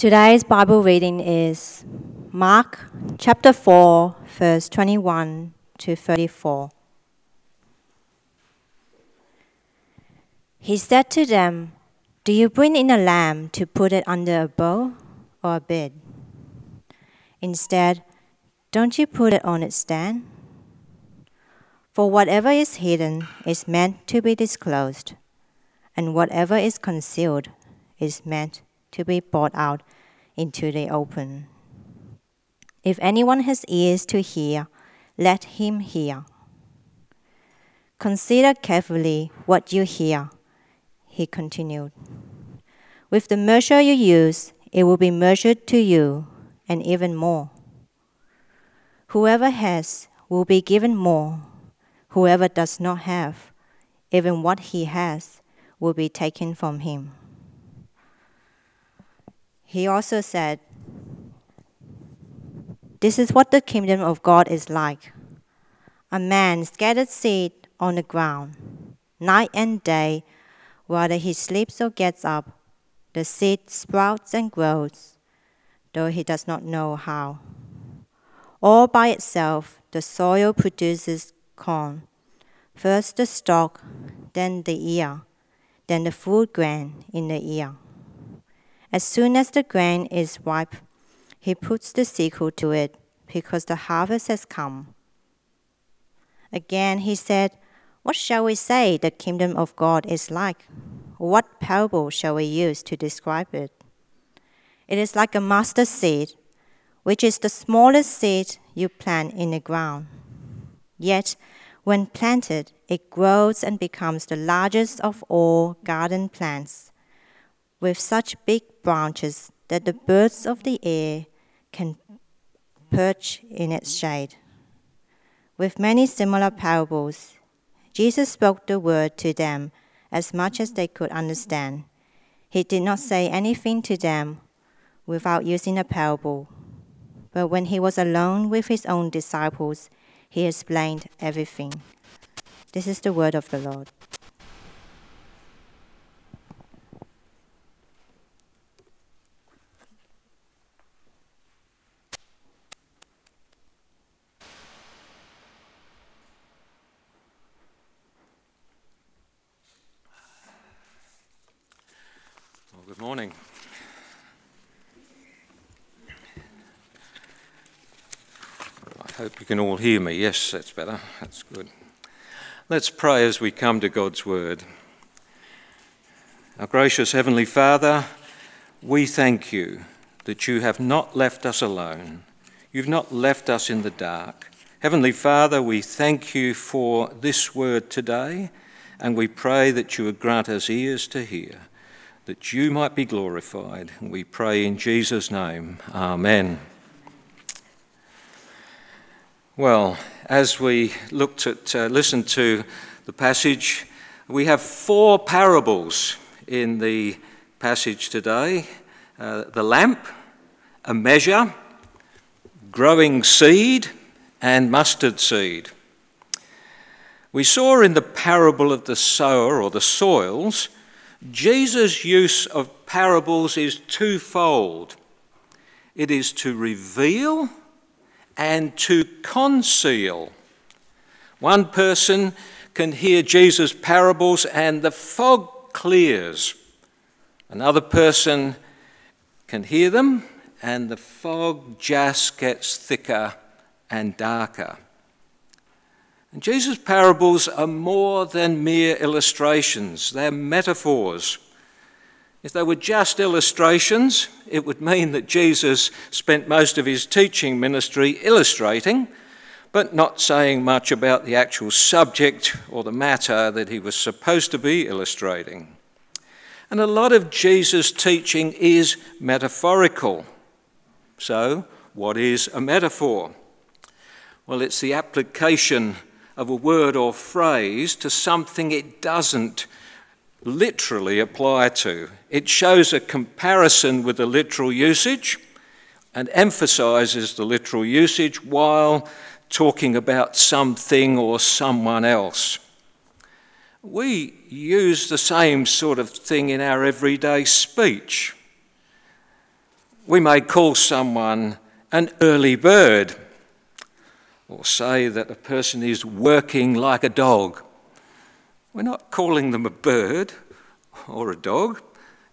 Today's Bible reading is Mark chapter 4, verse 21 to 34. He said to them, Do you bring in a lamb to put it under a bow or a bed? Instead, don't you put it on its stand? For whatever is hidden is meant to be disclosed, and whatever is concealed is meant to be brought out into the open. If anyone has ears to hear, let him hear. Consider carefully what you hear, he continued. With the measure you use, it will be measured to you, and even more. Whoever has will be given more. Whoever does not have, even what he has, will be taken from him. He also said, This is what the kingdom of God is like. A man scattered seed on the ground. Night and day, whether he sleeps or gets up, the seed sprouts and grows, though he does not know how. All by itself, the soil produces corn. First the stalk, then the ear, then the full grain in the ear. As soon as the grain is ripe, he puts the sickle to it, because the harvest has come. Again he said, What shall we say the kingdom of God is like? What parable shall we use to describe it? It is like a mustard seed, which is the smallest seed you plant in the ground. Yet, when planted, it grows and becomes the largest of all garden plants, with such big branches that the birds of the air can perch in its shade. With many similar parables, Jesus spoke the word to them as much as they could understand. He did not say anything to them without using a parable. But when he was alone with his own disciples, he explained everything. This is the word of the Lord. Good morning. I hope you can all hear me. Yes, that's better. That's good. Let's pray as we come to God's Word. Our gracious Heavenly Father, we thank you that you have not left us alone. You've not left us in the dark. Heavenly Father, we thank you for this word today, and we pray that you would grant us ears to hear that you might be glorified. We pray in Jesus' name. Amen. Well, as we looked at, uh, listened to the passage, we have four parables in the passage today uh, the lamp, a measure, growing seed, and mustard seed. We saw in the parable of the sower or the soils Jesus' use of parables is twofold it is to reveal and to conceal. One person can hear Jesus' parables and the fog clears. Another person can hear them and the fog just gets thicker and darker. And Jesus' parables are more than mere illustrations, they're metaphors. If they were just illustrations, it would mean that Jesus spent most of his teaching ministry illustrating, but not saying much about the actual subject or the matter that he was supposed to be illustrating. And a lot of Jesus' teaching is metaphorical. So, what is a metaphor? Well, it's the application of a word or phrase to something it doesn't literally apply to. It shows a comparison with the literal usage and emphasizes the literal usage while talking about something or someone else. We use the same sort of thing in our everyday speech. we may call someone an early bird, or say that a person is working like a dog. We're not calling them a bird or a dog,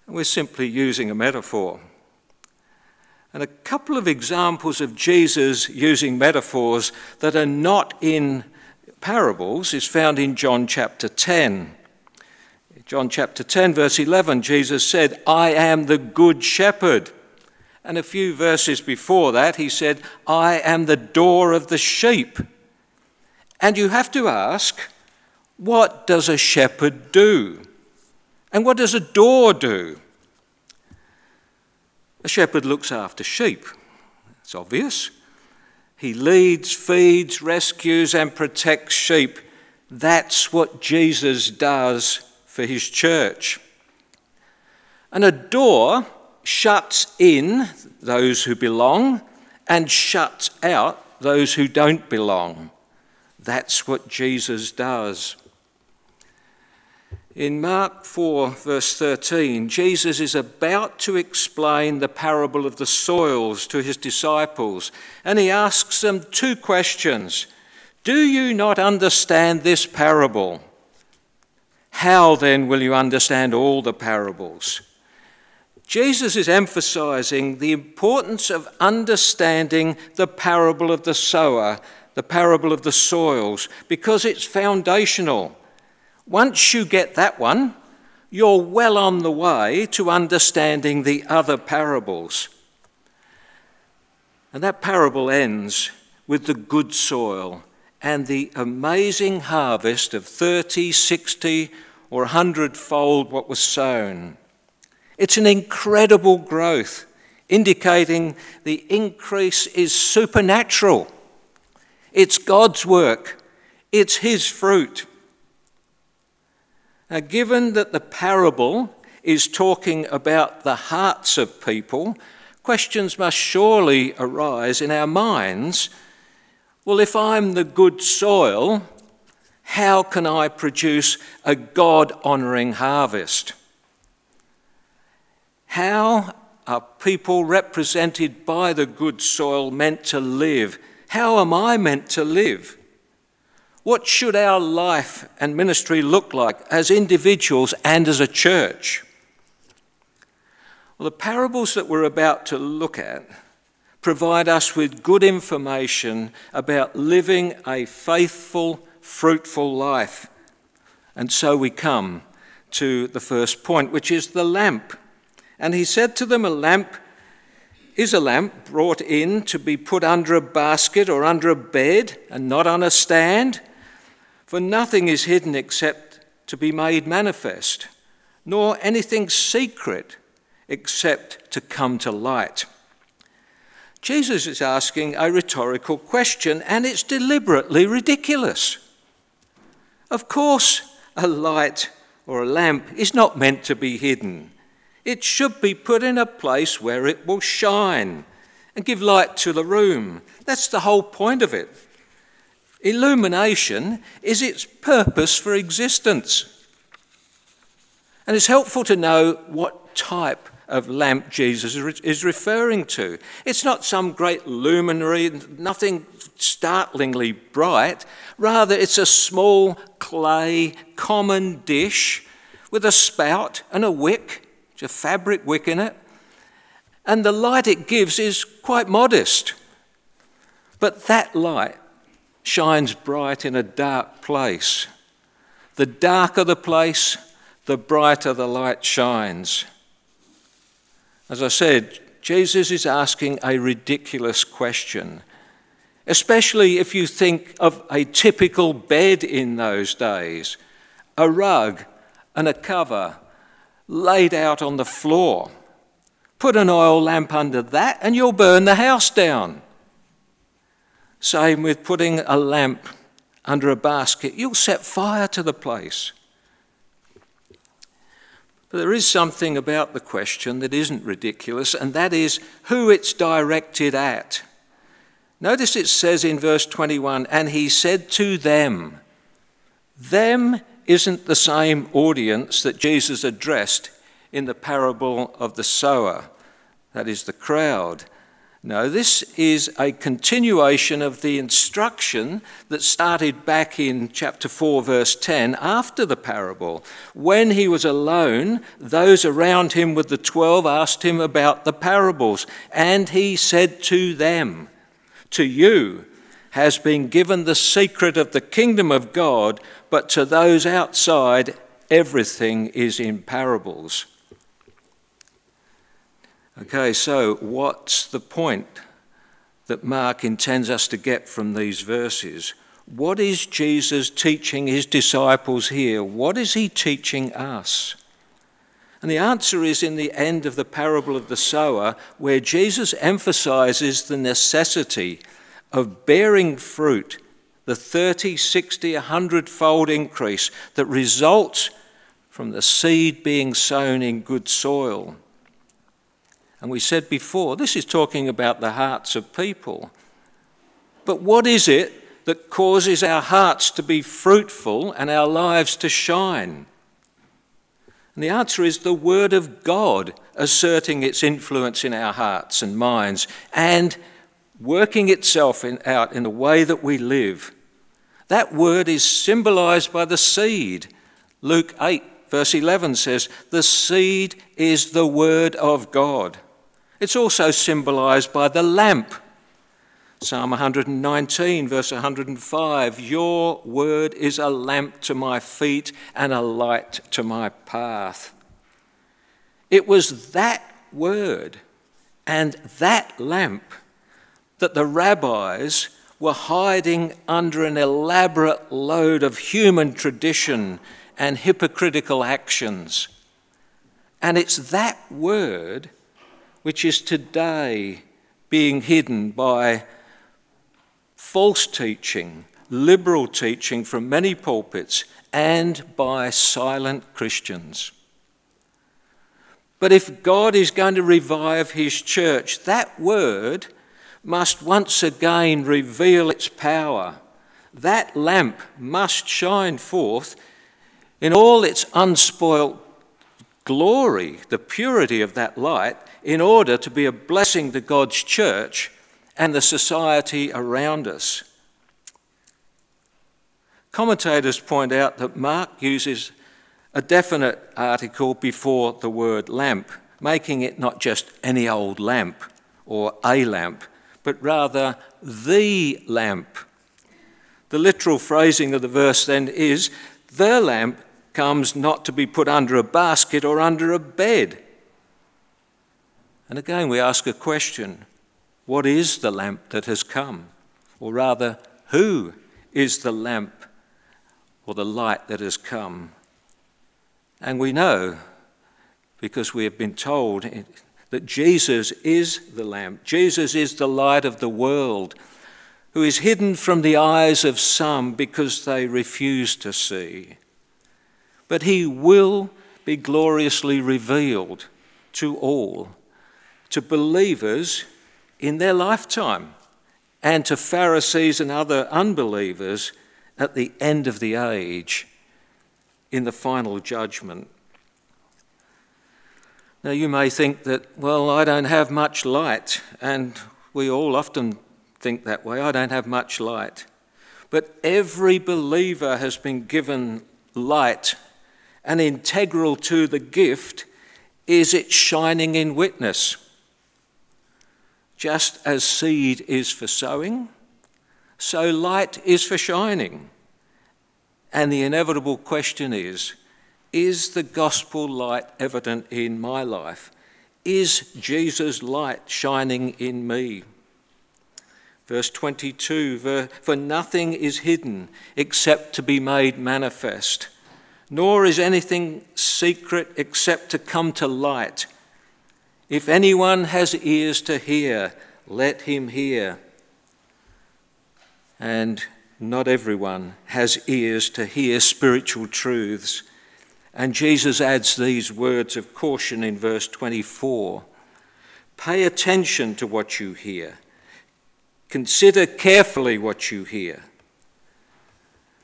we're simply using a metaphor. And a couple of examples of Jesus using metaphors that are not in parables is found in John chapter 10. John chapter 10, verse 11, Jesus said, I am the good shepherd. And a few verses before that, he said, I am the door of the sheep. And you have to ask, what does a shepherd do? And what does a door do? A shepherd looks after sheep. It's obvious. He leads, feeds, rescues, and protects sheep. That's what Jesus does for his church. And a door shuts in those who belong and shuts out those who don't belong. That's what Jesus does. In Mark 4, verse 13, Jesus is about to explain the parable of the soils to his disciples, and he asks them two questions Do you not understand this parable? How then will you understand all the parables? Jesus is emphasizing the importance of understanding the parable of the sower, the parable of the soils, because it's foundational. Once you get that one, you're well on the way to understanding the other parables. And that parable ends with the good soil and the amazing harvest of 30, 60, or 100 fold what was sown. It's an incredible growth, indicating the increase is supernatural. It's God's work, it's His fruit. Now, given that the parable is talking about the hearts of people, questions must surely arise in our minds. Well, if I'm the good soil, how can I produce a God honouring harvest? How are people represented by the good soil meant to live? How am I meant to live? What should our life and ministry look like as individuals and as a church? Well, the parables that we're about to look at provide us with good information about living a faithful, fruitful life. And so we come to the first point, which is the lamp. And he said to them, A lamp is a lamp brought in to be put under a basket or under a bed and not on a stand? For nothing is hidden except to be made manifest, nor anything secret except to come to light. Jesus is asking a rhetorical question, and it's deliberately ridiculous. Of course, a light or a lamp is not meant to be hidden. It should be put in a place where it will shine and give light to the room. That's the whole point of it. Illumination is its purpose for existence. And it's helpful to know what type of lamp Jesus is referring to. It's not some great luminary, nothing startlingly bright. Rather, it's a small clay common dish with a spout and a wick, a fabric wick in it. And the light it gives is quite modest. But that light shines bright in a dark place. The darker the place, the brighter the light shines. As I said, Jesus is asking a ridiculous question, especially if you think of a typical bed in those days a rug and a cover laid out on the floor. Put an oil lamp under that, and you'll burn the house down. Same with putting a lamp under a basket. You'll set fire to the place. But there is something about the question that isn't ridiculous, and that is who it's directed at. Notice it says in verse 21 and he said to them, Them isn't the same audience that Jesus addressed in the parable of the sower. that is, the crowd. No, this is a continuation of the instruction that started back in chapter 4, verse 10, after the parable. When he was alone, those around him with the twelve asked him about the parables, and he said to them, To you has been given the secret of the kingdom of God, but to those outside, everything is in parables Okay, so what's the point that Mark intends us to get from these verses? What is Jesus teaching his disciples here? What is he teaching us? And the answer is in the end of the parable of the sower, where Jesus emphasizes the necessity of bearing fruit, the 30, 60, 100 fold increase that results from the seed being sown in good soil. And we said before, this is talking about the hearts of people. But what is it that causes our hearts to be fruitful and our lives to shine? And the answer is the Word of God asserting its influence in our hearts and minds and working itself in, out in the way that we live. That Word is symbolized by the seed. Luke 8, verse 11 says, The seed is the Word of God. It's also symbolized by the lamp. Psalm 119, verse 105 Your word is a lamp to my feet and a light to my path. It was that word and that lamp that the rabbis were hiding under an elaborate load of human tradition and hypocritical actions. And it's that word which is today being hidden by false teaching, liberal teaching from many pulpits, and by silent Christians. But if God is going to revive his church, that word must once again reveal its power. That lamp must shine forth in all its unspoilt glory, the purity of that light, in order to be a blessing to God's church and the society around us. Commentators point out that Mark uses a definite article before the word lamp, making it not just any old lamp or a lamp, but rather the lamp. The literal phrasing of the verse then is the lamp comes not to be put under a basket or under a bed and again, we ask a question What is the lamp that has come? Or rather, who is the lamp or the light that has come? And we know, because we have been told, that Jesus is the lamp. Jesus is the light of the world, who is hidden from the eyes of some because they refuse to see. But he will be gloriously revealed to all to believers in their lifetime and to Pharisees and other unbelievers at the end of the age in the final judgment. Now, you may think that, well, I don't have much light, and we all often think that way. I don't have much light. But every believer has been given light, and integral to the gift is its shining in witness. Just as seed is for sowing, so light is for shining. And the inevitable question is Is the gospel light evident in my life? Is Jesus' light shining in me? Verse 22 For nothing is hidden except to be made manifest, nor is anything secret except to come to light. If anyone has ears to hear, let him hear. And not everyone has ears to hear spiritual truths. And Jesus adds these words of caution in verse 24 Pay attention to what you hear, consider carefully what you hear.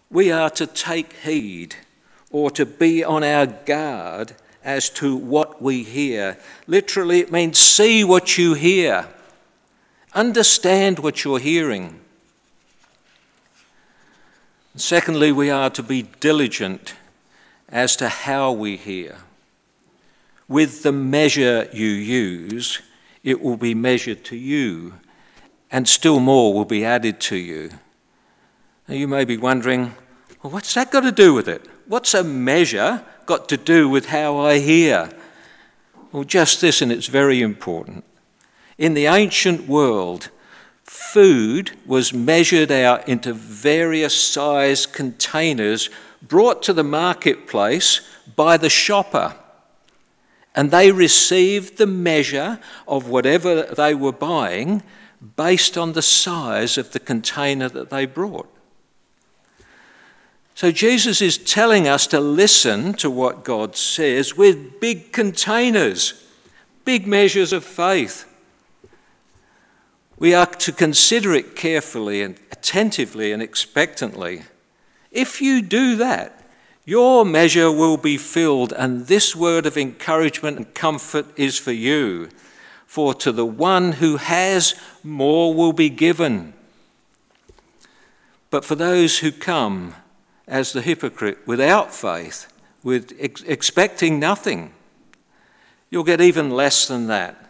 We are to take heed or to be on our guard as to what we hear. Literally, it means see what you hear, understand what you're hearing. Secondly, we are to be diligent as to how we hear. With the measure you use, it will be measured to you, and still more will be added to you. Now, you may be wondering, well, what's that got to do with it? What's a measure got to do with how I hear? Well, just this, and it's very important. In the ancient world, food was measured out into various size containers brought to the marketplace by the shopper. And they received the measure of whatever they were buying based on the size of the container that they brought. So Jesus is telling us to listen to what God says with big containers, big measures of faith. We are to consider it carefully and attentively and expectantly. If you do that, your measure will be filled, and this word of encouragement and comfort is for you. For to the one who has, more will be given. But for those who come as the hypocrite without faith, with ex- expecting nothing, you'll get even less than that.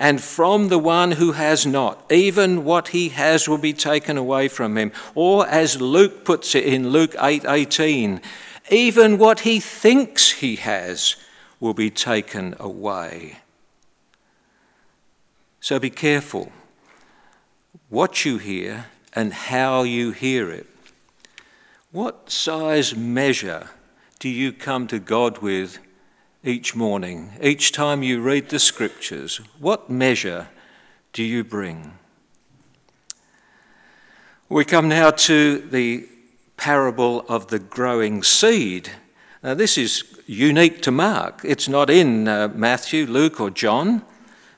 And from the one who has not, even what he has will be taken away from him. Or as Luke puts it in Luke 8:18, 8, even what he thinks he has will be taken away. So be careful what you hear and how you hear it. What size measure do you come to God with each morning, each time you read the scriptures? What measure do you bring? We come now to the parable of the growing seed. Now, this is unique to Mark. It's not in uh, Matthew, Luke, or John.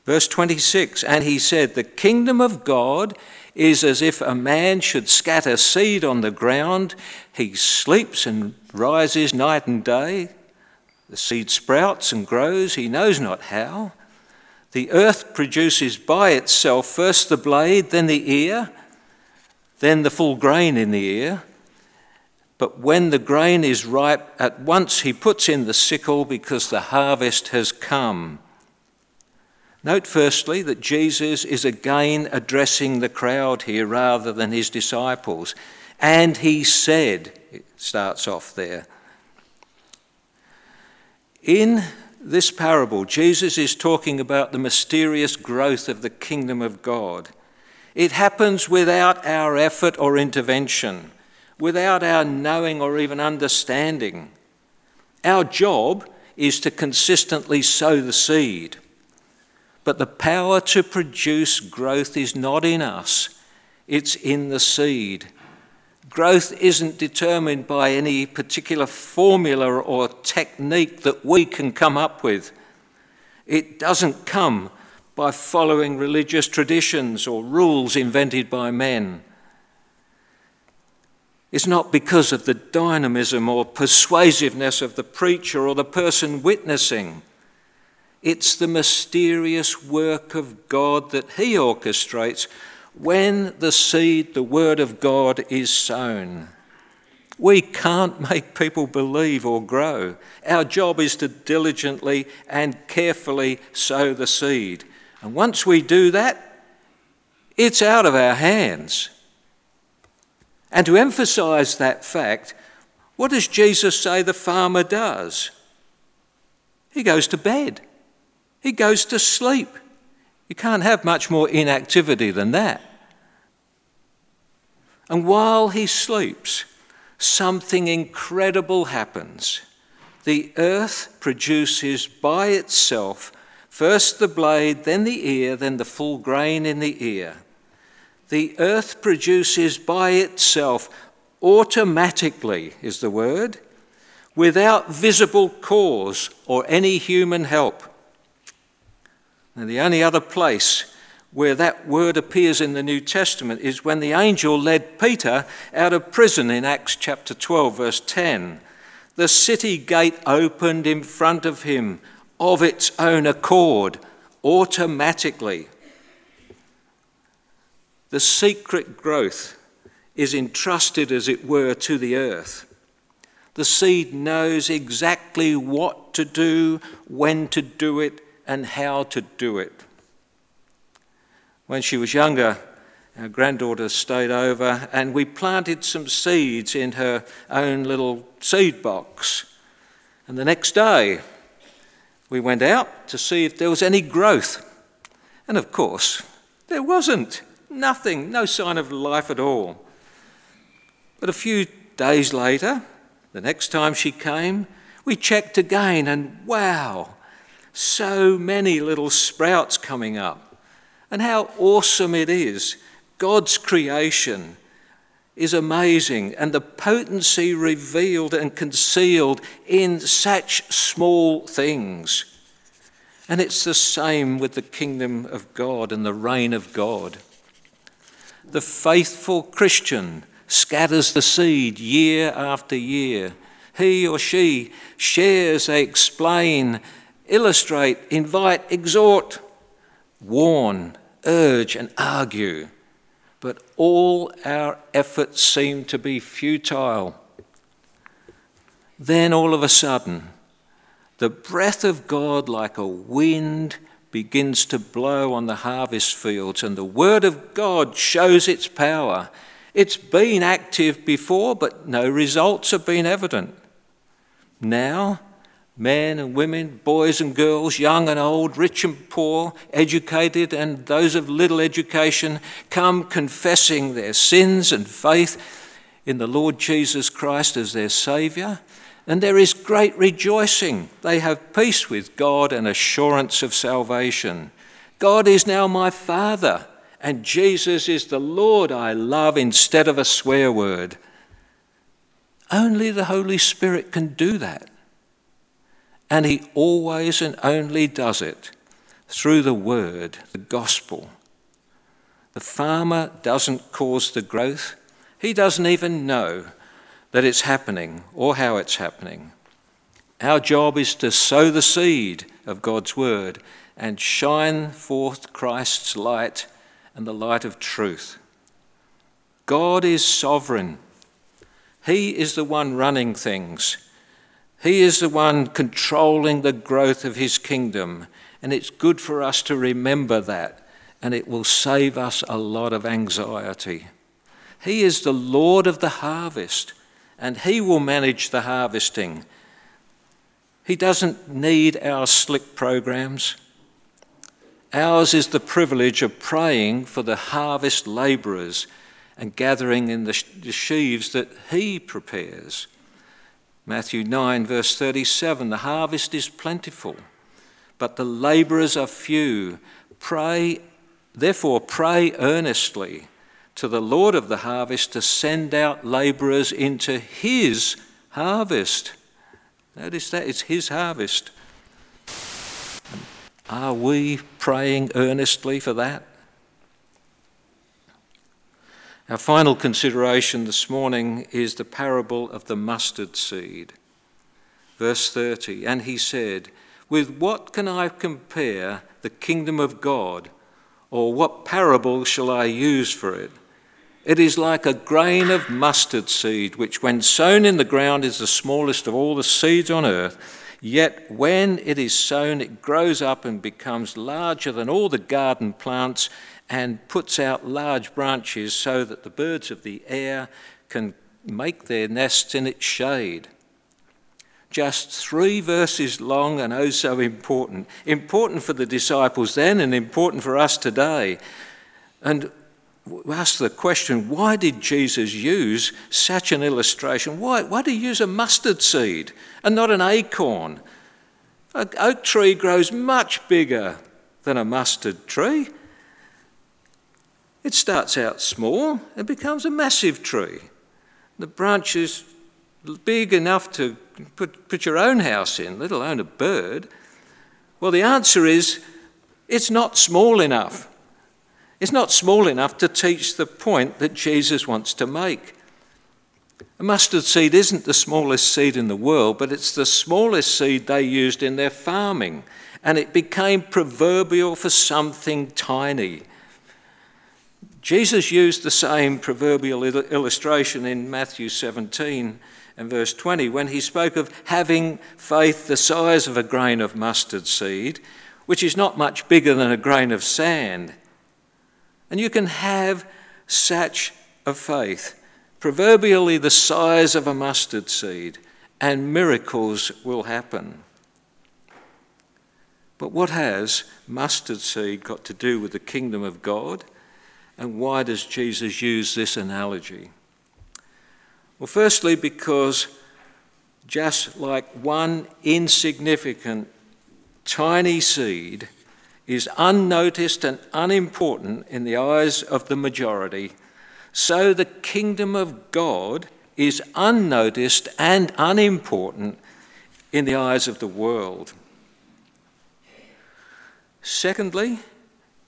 Verse 26 And he said, The kingdom of God is as if a man should scatter seed on the ground. He sleeps and rises night and day. The seed sprouts and grows, he knows not how. The earth produces by itself first the blade, then the ear, then the full grain in the ear. But when the grain is ripe, at once he puts in the sickle because the harvest has come. Note firstly that Jesus is again addressing the crowd here rather than his disciples. And he said, it starts off there. In this parable, Jesus is talking about the mysterious growth of the kingdom of God. It happens without our effort or intervention without our knowing or even understanding. Our job is to consistently sow the seed. But the power to produce growth is not in us, it's in the seed. Growth isn't determined by any particular formula or technique that we can come up with. It doesn't come by following religious traditions or rules invented by men It's not because of the dynamism or persuasiveness of the preacher or the person witnessing. It's the mysterious work of God that He orchestrates when the seed, the Word of God, is sown. We can't make people believe or grow. Our job is to diligently and carefully sow the seed. And once we do that, it's out of our hands. And to emphasize that fact, what does Jesus say the farmer does? He goes to bed, he goes to sleep. You can't have much more inactivity than that. And while he sleeps, something incredible happens. The earth produces by itself first the blade, then the ear, then the full grain in the ear the earth produces by itself, automatically is the word, without visible cause or any human help. And the only other place where that word appears in the New Testament is when the angel led Peter out of prison in Acts chapter 12, verse 10. The city gate opened in front of him of its own accord, automatically. The secret growth is entrusted, as it were, to the earth. The seed knows exactly what to do, when to do it, and how to do it. When she was younger, our granddaughter stayed over and we planted some seeds in her own little seed box. And the next day, we went out to see if there was any growth. And of course, there wasn't. Nothing, no sign of life at all. But a few days later, the next time she came, we checked again, and wow, so many little sprouts coming up. And how awesome it is! God's creation is amazing, and the potency revealed and concealed in such small things. And it's the same with the kingdom of God and the reign of God. The faithful Christian scatters the seed year after year. He or she shares, they explain, illustrate, invite, exhort, warn, urge, and argue. But all our efforts seem to be futile. Then all of a sudden, the breath of God, like a wind, begins to blow on the harvest fields, and the Word of God shows its power. It's been active before, but no results have been evident. Now, men and women, boys and girls, young and old, rich and poor, educated and those of little education, come confessing their sins and faith in the Lord Jesus Christ as their Saviour. And there is great rejoicing. They have peace with God and assurance of salvation. God is now my Father, and Jesus is the Lord I love instead of a swear word. Only the Holy Spirit can do that. And He always and only does it through the Word, the gospel. The farmer doesn't cause the growth, he doesn't even know that it's happening or how it's happening. Our job is to sow the seed of God's Word and shine forth Christ's light and the light of truth. God is sovereign. He is the one running things. He is the one controlling the growth of His kingdom. And it's good for us to remember that, and it will save us a lot of anxiety. He is the Lord of the harvest, and He will manage the harvesting. He doesn't need our slick programs. Ours is the privilege of praying for the harvest labourers and gathering in the sheaves that He prepares. Matthew 9, verse 37 The harvest is plentiful, but the labourers are few. Pray, therefore, pray earnestly to the Lord of the harvest to send out labourers into his harvest. Notice that it's his harvest. Are we praying earnestly for that? Our final consideration this morning is the parable of the mustard seed. Verse 30 And he said, With what can I compare the kingdom of God, or what parable shall I use for it? It is like a grain of mustard seed, which, when sown in the ground, is the smallest of all the seeds on earth. Yet, when it is sown, it grows up and becomes larger than all the garden plants and puts out large branches so that the birds of the air can make their nests in its shade. Just three verses long and oh so important. Important for the disciples then and important for us today. And we ask the question why did Jesus use such an illustration? Why, why did he use a mustard seed and not an acorn? An oak tree grows much bigger than a mustard tree. It starts out small and becomes a massive tree. The branches big enough to put, put your own house in, let alone a bird. Well, the answer is it's not small enough. It's not small enough to teach the point that Jesus wants to make. A mustard seed isn't the smallest seed in the world, but it's the smallest seed they used in their farming. And it became proverbial for something tiny. Jesus used the same proverbial illustration in Matthew 17 and verse 20 when he spoke of having faith the size of a grain of mustard seed, which is not much bigger than a grain of sand. And you can have such a faith, proverbially the size of a mustard seed, and miracles will happen. But what has mustard seed got to do with the kingdom of God? And why does Jesus use this analogy? Well, firstly, because just like one insignificant, tiny seed is unnoticed and unimportant in the eyes of the majority, so the kingdom of God is unnoticed and unimportant in the eyes of the world. Secondly,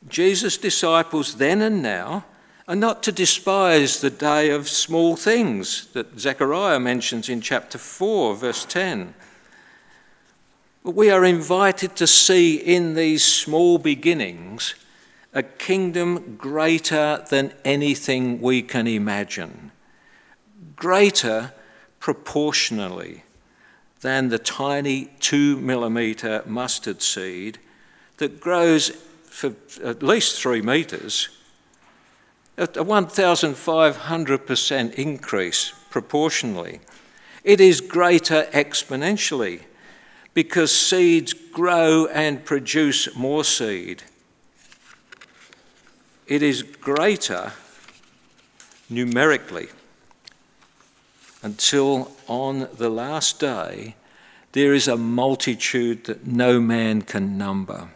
Jesus' disciples then and now are not to despise the day of small things that Zechariah mentions in chapter 4, verse 10. But we are invited to see in these small beginnings a kingdom greater than anything we can imagine, greater proportionally than the tiny two millimetre mustard seed that grows for at least three metres, a 1,500% increase proportionally. It is greater exponentially because seeds grow and produce more seed. It is greater numerically until on the last day there is a multitude that no man can number.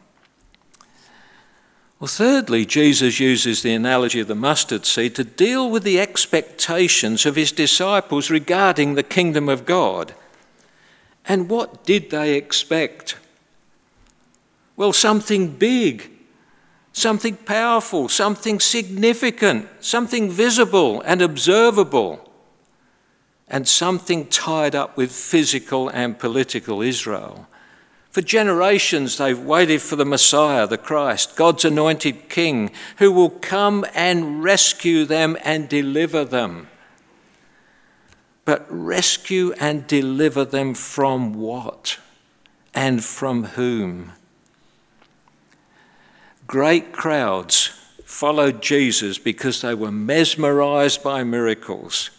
Well, thirdly, Jesus uses the analogy of the mustard seed to deal with the expectations of his disciples regarding the kingdom of God. And what did they expect? Well, something big, something powerful, something significant, something visible and observable, and something tied up with physical and political Israel. For generations, they've waited for the Messiah, the Christ, God's anointed King, who will come and rescue them and deliver them. But rescue and deliver them from what? And from whom? Great crowds followed Jesus because they were mesmerized by miracles.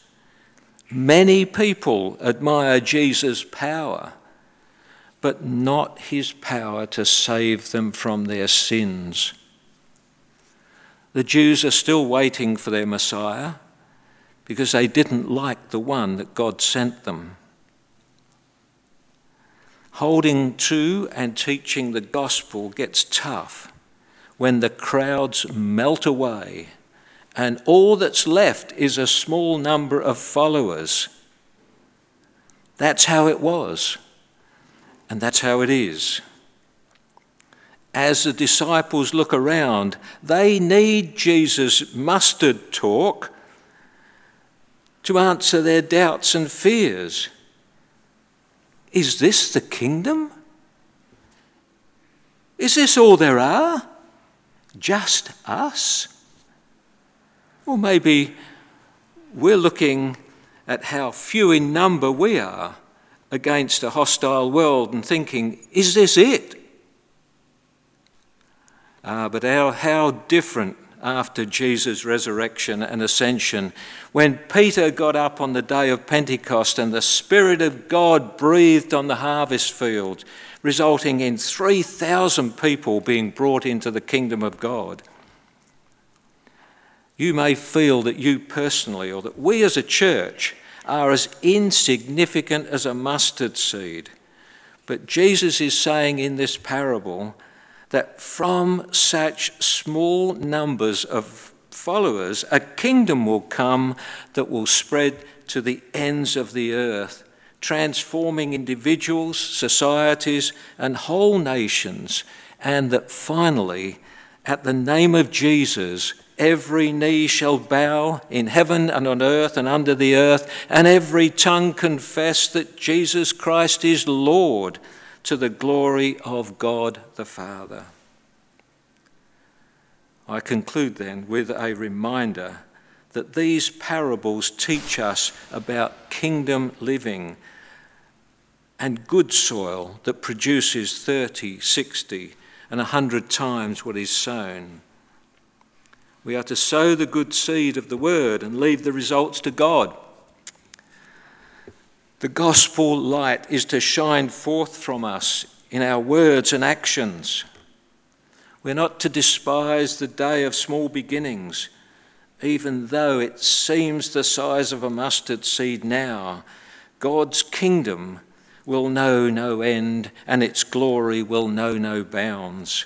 Many people admire Jesus' power but not his power to save them from their sins. The Jews are still waiting for their Messiah because they didn't like the one that God sent them. Holding to and teaching the gospel gets tough when the crowds melt away and all that's left is a small number of followers. That's how it was. And that's how it is. As the disciples look around, they need Jesus' mustard talk to answer their doubts and fears. Is this the kingdom? Is this all there are? Just us? Or maybe we're looking at how few in number we are against a hostile world and thinking, is this it? Ah, but how, how different after Jesus' resurrection and ascension. When Peter got up on the day of Pentecost and the Spirit of God breathed on the harvest field, resulting in 3,000 people being brought into the kingdom of God. You may feel that you personally, or that we as a church, are as insignificant as a mustard seed. But Jesus is saying in this parable that from such small numbers of followers, a kingdom will come that will spread to the ends of the earth, transforming individuals, societies, and whole nations, and that finally, at the name of Jesus, every knee shall bow in heaven and on earth and under the earth, and every tongue confess that Jesus Christ is Lord to the glory of God the Father. I conclude then with a reminder that these parables teach us about kingdom living and good soil that produces 30, 60, and 100 times what is sown. We are to sow the good seed of the word and leave the results to God. The gospel light is to shine forth from us in our words and actions. We're not to despise the day of small beginnings, even though it seems the size of a mustard seed now. God's kingdom will know no end, and its glory will know no bounds.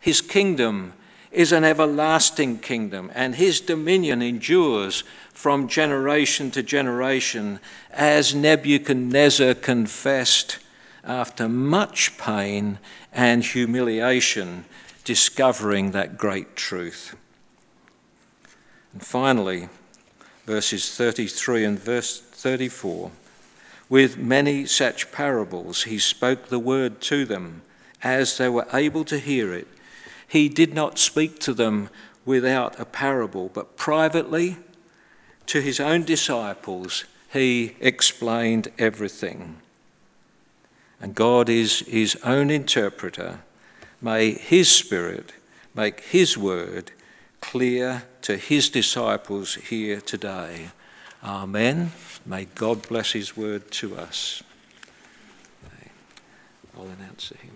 His kingdom is an everlasting kingdom, and his dominion endures from generation to generation, as Nebuchadnezzar confessed after much pain and humiliation, discovering that great truth. And finally, verses 33 and verse 34 with many such parables, he spoke the word to them as they were able to hear it he did not speak to them without a parable, but privately to his own disciples, he explained everything. And God is his own interpreter. May his Spirit make his word clear to his disciples here today. Amen. May God bless his word to us. I'll announce him.